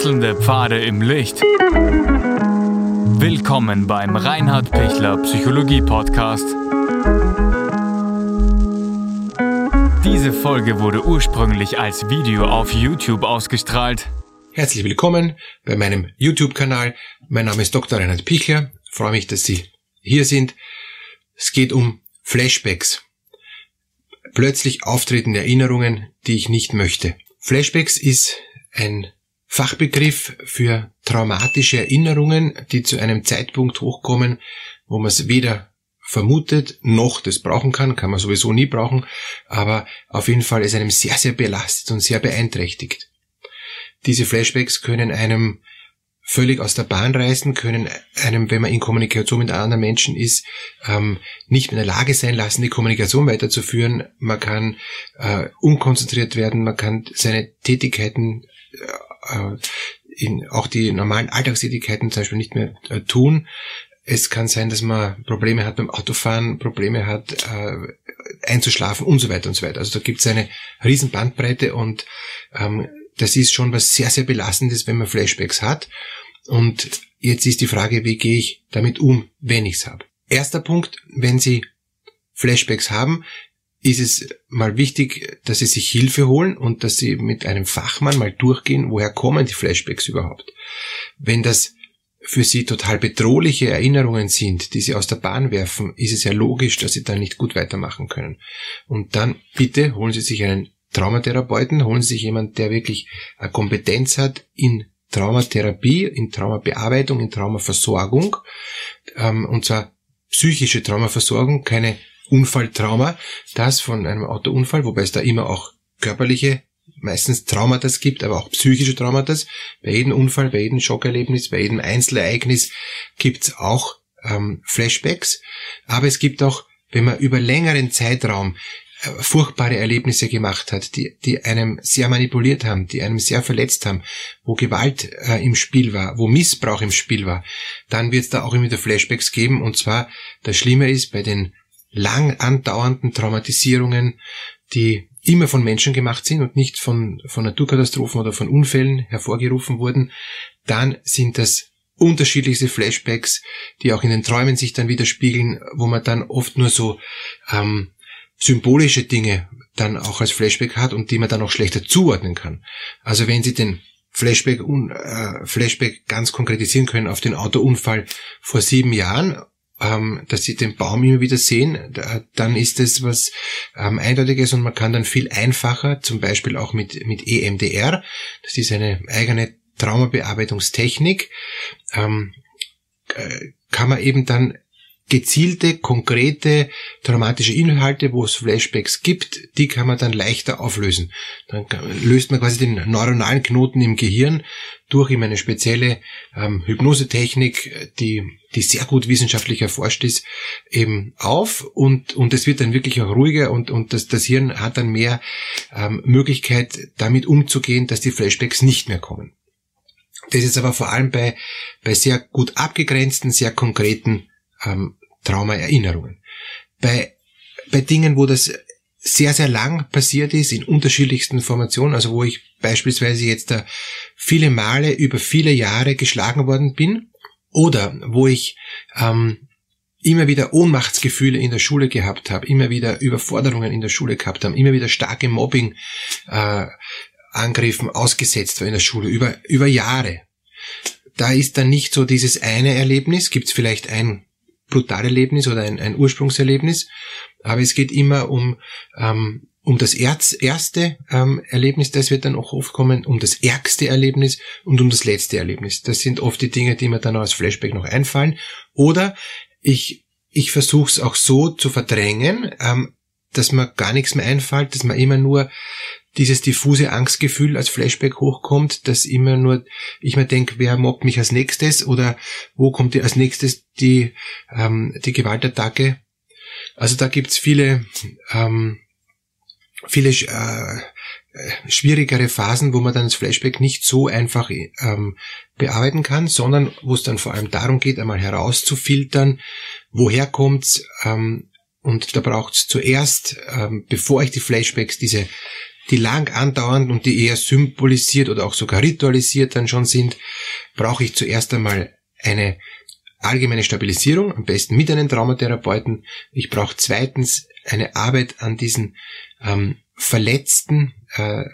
Wechselnde Pfade im Licht. Willkommen beim Reinhard Pichler Psychologie Podcast. Diese Folge wurde ursprünglich als Video auf YouTube ausgestrahlt. Herzlich willkommen bei meinem YouTube-Kanal. Mein Name ist Dr. Reinhard Pichler. Ich freue mich, dass Sie hier sind. Es geht um Flashbacks. Plötzlich auftretende Erinnerungen, die ich nicht möchte. Flashbacks ist ein Fachbegriff für traumatische Erinnerungen, die zu einem Zeitpunkt hochkommen, wo man es weder vermutet noch das brauchen kann, kann man sowieso nie brauchen, aber auf jeden Fall ist einem sehr, sehr belastet und sehr beeinträchtigt. Diese Flashbacks können einem völlig aus der Bahn reißen, können einem, wenn man in Kommunikation mit anderen Menschen ist, ähm, nicht in der Lage sein lassen, die Kommunikation weiterzuführen. Man kann äh, unkonzentriert werden, man kann seine Tätigkeiten, äh, in, auch die normalen Alltagstätigkeiten zum Beispiel nicht mehr äh, tun. Es kann sein, dass man Probleme hat beim Autofahren, Probleme hat äh, einzuschlafen und so weiter und so weiter. Also da gibt es eine riesen Bandbreite und ähm, das ist schon was sehr, sehr Belastendes, wenn man Flashbacks hat. Und jetzt ist die Frage, wie gehe ich damit um, wenn ich's habe. Erster Punkt, wenn Sie Flashbacks haben, ist es mal wichtig, dass Sie sich Hilfe holen und dass Sie mit einem Fachmann mal durchgehen, woher kommen die Flashbacks überhaupt. Wenn das für Sie total bedrohliche Erinnerungen sind, die Sie aus der Bahn werfen, ist es ja logisch, dass Sie dann nicht gut weitermachen können. Und dann bitte holen Sie sich einen Traumatherapeuten, holen Sie sich jemanden, der wirklich eine Kompetenz hat in Traumatherapie, in Traumabearbeitung, in Traumaversorgung, ähm, und zwar psychische Traumaversorgung, keine Unfalltrauma, das von einem Autounfall, wobei es da immer auch körperliche, meistens Traumata gibt, aber auch psychische Traumata. Bei jedem Unfall, bei jedem Schockerlebnis, bei jedem Einzelereignis gibt's auch ähm, Flashbacks, aber es gibt auch, wenn man über längeren Zeitraum furchtbare Erlebnisse gemacht hat, die, die einem sehr manipuliert haben, die einem sehr verletzt haben, wo Gewalt äh, im Spiel war, wo Missbrauch im Spiel war, dann wird es da auch immer wieder Flashbacks geben. Und zwar, das Schlimme ist, bei den lang andauernden Traumatisierungen, die immer von Menschen gemacht sind und nicht von, von Naturkatastrophen oder von Unfällen hervorgerufen wurden, dann sind das unterschiedlichste Flashbacks, die auch in den Träumen sich dann widerspiegeln, wo man dann oft nur so ähm, symbolische Dinge dann auch als Flashback hat und die man dann auch schlechter zuordnen kann. Also wenn Sie den Flashback, äh, Flashback ganz konkretisieren können auf den Autounfall vor sieben Jahren, ähm, dass Sie den Baum immer wieder sehen, dann ist das was ähm, Eindeutiges und man kann dann viel einfacher, zum Beispiel auch mit, mit EMDR, das ist eine eigene Traumabearbeitungstechnik, ähm, äh, kann man eben dann gezielte, konkrete, traumatische Inhalte, wo es Flashbacks gibt, die kann man dann leichter auflösen. Dann löst man quasi den neuronalen Knoten im Gehirn durch eben eine spezielle ähm, Hypnosetechnik, die, die sehr gut wissenschaftlich erforscht ist, eben auf und, und es wird dann wirklich auch ruhiger und, und das, das Hirn hat dann mehr ähm, Möglichkeit, damit umzugehen, dass die Flashbacks nicht mehr kommen. Das ist aber vor allem bei, bei sehr gut abgegrenzten, sehr konkreten ähm, Traumaerinnerungen. Bei, bei Dingen, wo das sehr, sehr lang passiert ist, in unterschiedlichsten Formationen, also wo ich beispielsweise jetzt da viele Male über viele Jahre geschlagen worden bin, oder wo ich ähm, immer wieder Ohnmachtsgefühle in der Schule gehabt habe, immer wieder Überforderungen in der Schule gehabt habe, immer wieder starke Mobbing äh, Angriffen ausgesetzt war in der Schule über, über Jahre. Da ist dann nicht so dieses eine Erlebnis, gibt es vielleicht ein Brutalerlebnis oder ein, ein Ursprungserlebnis, aber es geht immer um, ähm, um das Erz, erste ähm, Erlebnis, das wird dann auch oft kommen, um das ärgste Erlebnis und um das letzte Erlebnis. Das sind oft die Dinge, die mir dann als Flashback noch einfallen. Oder ich, ich versuche es auch so zu verdrängen, ähm, dass mir gar nichts mehr einfällt, dass man immer nur dieses diffuse Angstgefühl als Flashback hochkommt, dass immer nur ich mir denke, wer mobbt mich als nächstes oder wo kommt als nächstes die, ähm, die Gewaltattacke. Also da gibt's viele, ähm, viele äh, schwierigere Phasen, wo man dann das Flashback nicht so einfach ähm, bearbeiten kann, sondern wo es dann vor allem darum geht, einmal herauszufiltern, woher kommt's, ähm, und da braucht's zuerst, ähm, bevor ich die Flashbacks, diese die lang andauernd und die eher symbolisiert oder auch sogar ritualisiert dann schon sind, brauche ich zuerst einmal eine allgemeine Stabilisierung, am besten mit einem Traumatherapeuten. Ich brauche zweitens eine Arbeit an diesen ähm, verletzten äh,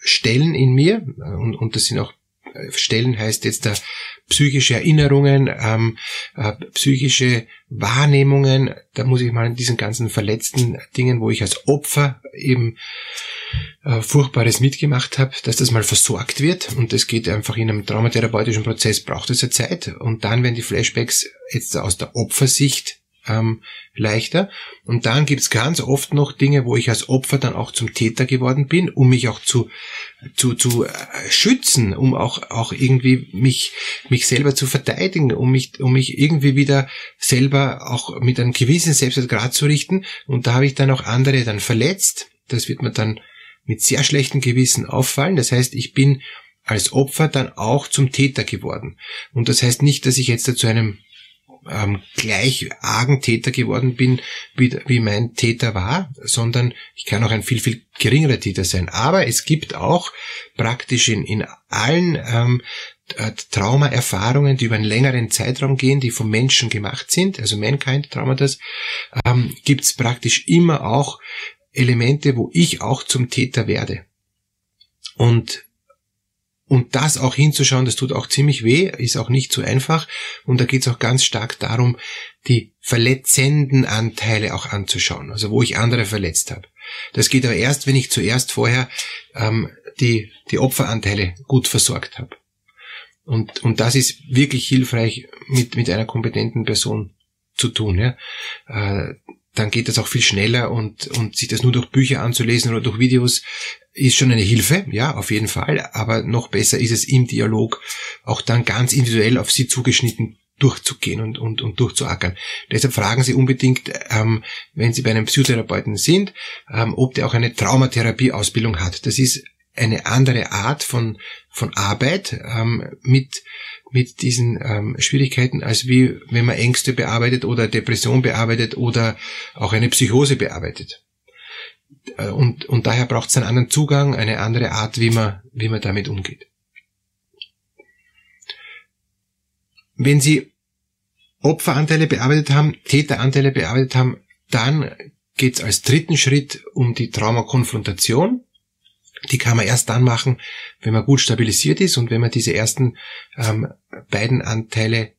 Stellen in mir und, und das sind auch Stellen heißt jetzt da psychische Erinnerungen, ähm, äh, psychische Wahrnehmungen. Da muss ich mal in diesen ganzen verletzten Dingen, wo ich als Opfer eben äh, Furchtbares mitgemacht habe, dass das mal versorgt wird. Und das geht einfach in einem traumatherapeutischen Prozess, braucht es ja Zeit. Und dann, wenn die Flashbacks jetzt aus der Opfersicht ähm, leichter. Und dann gibt's ganz oft noch Dinge, wo ich als Opfer dann auch zum Täter geworden bin, um mich auch zu, zu, zu äh, schützen, um auch, auch irgendwie mich, mich selber zu verteidigen, um mich, um mich irgendwie wieder selber auch mit einem gewissen Selbstwert zu richten. Und da habe ich dann auch andere dann verletzt. Das wird mir dann mit sehr schlechtem Gewissen auffallen. Das heißt, ich bin als Opfer dann auch zum Täter geworden. Und das heißt nicht, dass ich jetzt zu einem ähm, gleich argen Täter geworden bin, wie, wie mein Täter war, sondern ich kann auch ein viel, viel geringerer Täter sein. Aber es gibt auch praktisch in, in allen ähm, äh, Traumaerfahrungen, die über einen längeren Zeitraum gehen, die vom Menschen gemacht sind, also Mankind Traumata, ähm, gibt es praktisch immer auch Elemente, wo ich auch zum Täter werde. Und und das auch hinzuschauen, das tut auch ziemlich weh, ist auch nicht so einfach. Und da geht es auch ganz stark darum, die verletzenden Anteile auch anzuschauen, also wo ich andere verletzt habe. Das geht aber erst, wenn ich zuerst vorher ähm, die, die Opferanteile gut versorgt habe. Und, und das ist wirklich hilfreich mit, mit einer kompetenten Person zu tun. Ja? Äh, dann geht das auch viel schneller und, und sich das nur durch Bücher anzulesen oder durch Videos ist schon eine Hilfe, ja, auf jeden Fall, aber noch besser ist es im Dialog auch dann ganz individuell auf sie zugeschnitten durchzugehen und, und, und durchzuackern. Deshalb fragen Sie unbedingt, ähm, wenn Sie bei einem Psychotherapeuten sind, ähm, ob der auch eine Traumatherapie-Ausbildung hat. Das ist eine andere Art von, von Arbeit ähm, mit, mit diesen ähm, Schwierigkeiten, als wie wenn man Ängste bearbeitet oder Depression bearbeitet oder auch eine Psychose bearbeitet. Äh, und, und daher braucht es einen anderen Zugang, eine andere Art, wie man, wie man damit umgeht. Wenn Sie Opferanteile bearbeitet haben, Täteranteile bearbeitet haben, dann geht es als dritten Schritt um die Traumakonfrontation. Die kann man erst dann machen, wenn man gut stabilisiert ist und wenn man diese ersten ähm, beiden Anteile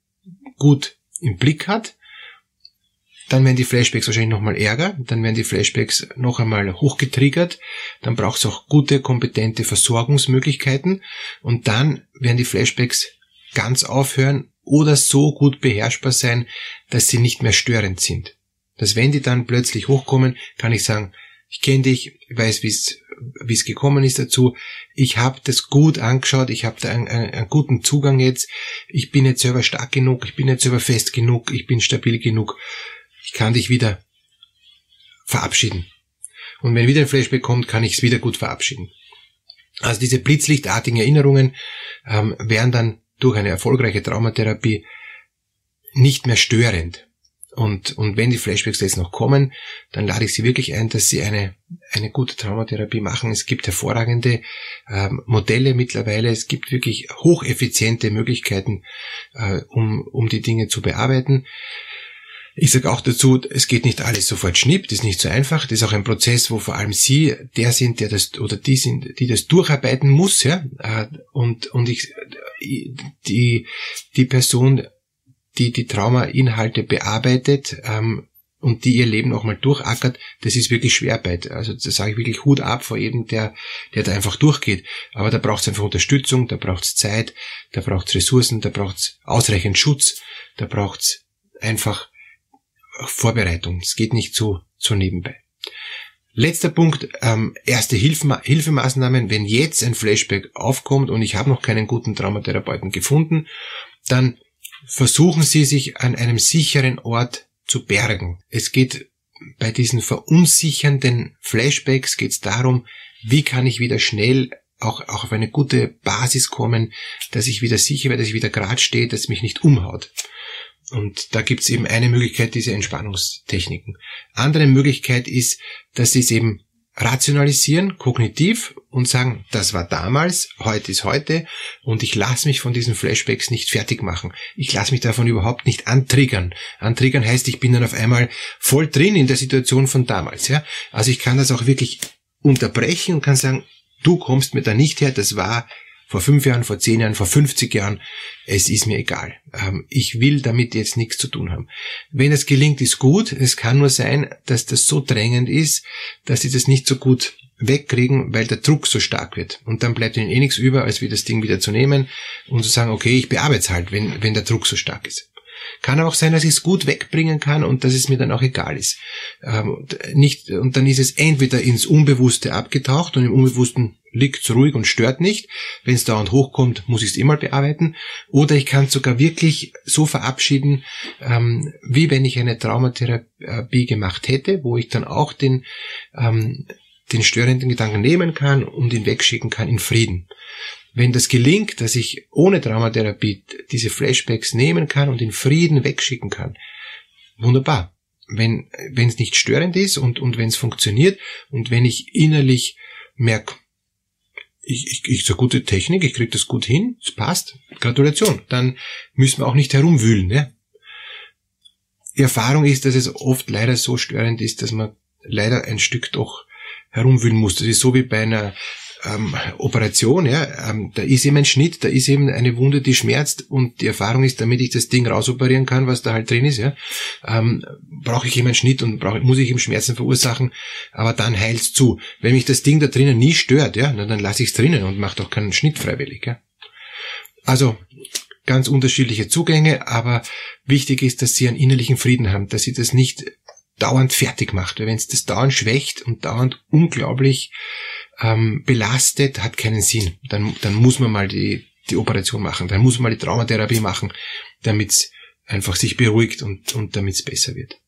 gut im Blick hat. Dann werden die Flashbacks wahrscheinlich nochmal ärger, dann werden die Flashbacks noch einmal hochgetriggert, dann braucht es auch gute, kompetente Versorgungsmöglichkeiten und dann werden die Flashbacks ganz aufhören oder so gut beherrschbar sein, dass sie nicht mehr störend sind. Dass wenn die dann plötzlich hochkommen, kann ich sagen, ich kenne dich, ich weiß, wie es gekommen ist dazu. Ich habe das gut angeschaut, ich habe da einen, einen, guten Zugang jetzt. Ich bin jetzt selber stark genug, ich bin jetzt selber fest genug, ich bin stabil genug. Ich kann dich wieder verabschieden. Und wenn wieder ein Flashback kommt, kann ich es wieder gut verabschieden. Also diese blitzlichtartigen Erinnerungen ähm, werden dann durch eine erfolgreiche Traumatherapie nicht mehr störend. Und, und wenn die Flashbacks jetzt noch kommen, dann lade ich Sie wirklich ein, dass Sie eine, eine gute Traumatherapie machen. Es gibt hervorragende ähm, Modelle mittlerweile. Es gibt wirklich hocheffiziente Möglichkeiten, äh, um, um die Dinge zu bearbeiten. Ich sage auch dazu, es geht nicht alles sofort schnipp, das ist nicht so einfach. Das ist auch ein Prozess, wo vor allem Sie der sind, der das oder die sind, die das durcharbeiten muss, ja. Äh, und und ich die die Person die die Trauma-Inhalte bearbeitet ähm, und die ihr Leben nochmal durchackert, das ist wirklich Schwerarbeit. Also da sage ich wirklich Hut ab vor jedem, der, der da einfach durchgeht. Aber da braucht es einfach Unterstützung, da braucht es Zeit, da braucht es Ressourcen, da braucht es ausreichend Schutz, da braucht es einfach Vorbereitung. Es geht nicht so, so nebenbei. Letzter Punkt, ähm, erste Hilfema Hilfemaßnahmen. Wenn jetzt ein Flashback aufkommt und ich habe noch keinen guten Traumatherapeuten gefunden, dann versuchen Sie sich an einem sicheren Ort zu bergen. Es geht bei diesen verunsichernden Flashbacks geht es darum, wie kann ich wieder schnell auch, auch auf eine gute Basis kommen, dass ich wieder sicher werde, dass ich wieder gerade stehe, dass es mich nicht umhaut. Und da gibt es eben eine Möglichkeit, diese Entspannungstechniken. Andere Möglichkeit ist, dass Sie es eben rationalisieren, kognitiv und sagen, das war damals, heute ist heute und ich lasse mich von diesen Flashbacks nicht fertig machen. Ich lasse mich davon überhaupt nicht antriggern. Antriggern heißt, ich bin dann auf einmal voll drin in der Situation von damals. Ja? Also ich kann das auch wirklich unterbrechen und kann sagen, du kommst mir da nicht her, das war vor fünf Jahren, vor zehn Jahren, vor 50 Jahren, es ist mir egal. Ähm, ich will damit jetzt nichts zu tun haben. Wenn es gelingt, ist gut. Es kann nur sein, dass das so drängend ist, dass sie das nicht so gut wegkriegen, weil der Druck so stark wird. Und dann bleibt ihnen eh nichts über, als wie das Ding wieder zu nehmen und zu sagen, okay, ich bearbeite es halt, wenn, wenn der Druck so stark ist. Kann auch sein, dass ich es gut wegbringen kann und dass es mir dann auch egal ist. Ähm, nicht, und dann ist es entweder ins Unbewusste abgetaucht und im Unbewussten liegt ruhig und stört nicht. Wenn es dauernd hochkommt, muss ich es immer bearbeiten. Oder ich kann es sogar wirklich so verabschieden, ähm, wie wenn ich eine Traumatherapie gemacht hätte, wo ich dann auch den, ähm, den störenden Gedanken nehmen kann und ihn wegschicken kann in Frieden. Wenn das gelingt, dass ich ohne Traumatherapie diese Flashbacks nehmen kann und in Frieden wegschicken kann, wunderbar. Wenn wenn es nicht störend ist und, und wenn es funktioniert und wenn ich innerlich merke, ich, ich, ich so gute Technik, ich krieg das gut hin, es passt, Gratulation. Dann müssen wir auch nicht herumwühlen. Ne? Die Erfahrung ist, dass es oft leider so störend ist, dass man leider ein Stück doch herumwühlen muss. Das ist so wie bei einer ähm, Operation, ja, ähm, da ist eben ein Schnitt, da ist eben eine Wunde, die schmerzt und die Erfahrung ist, damit ich das Ding rausoperieren kann, was da halt drin ist, ja, ähm, brauche ich eben einen Schnitt und brauch, muss ich eben Schmerzen verursachen, aber dann heilt's zu. Wenn mich das Ding da drinnen nie stört, ja, dann lasse ich es drinnen und mache doch keinen Schnitt freiwillig, ja. Also ganz unterschiedliche Zugänge, aber wichtig ist, dass sie einen innerlichen Frieden haben, dass sie das nicht dauernd fertig macht, weil wenn es das dauernd schwächt und dauernd unglaublich ähm, belastet, hat keinen Sinn. Dann, dann muss man mal die, die Operation machen, dann muss man mal die Traumatherapie machen, damit es einfach sich beruhigt und, und damit es besser wird.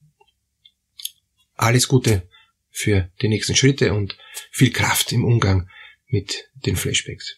Alles Gute für die nächsten Schritte und viel Kraft im Umgang mit den Flashbacks.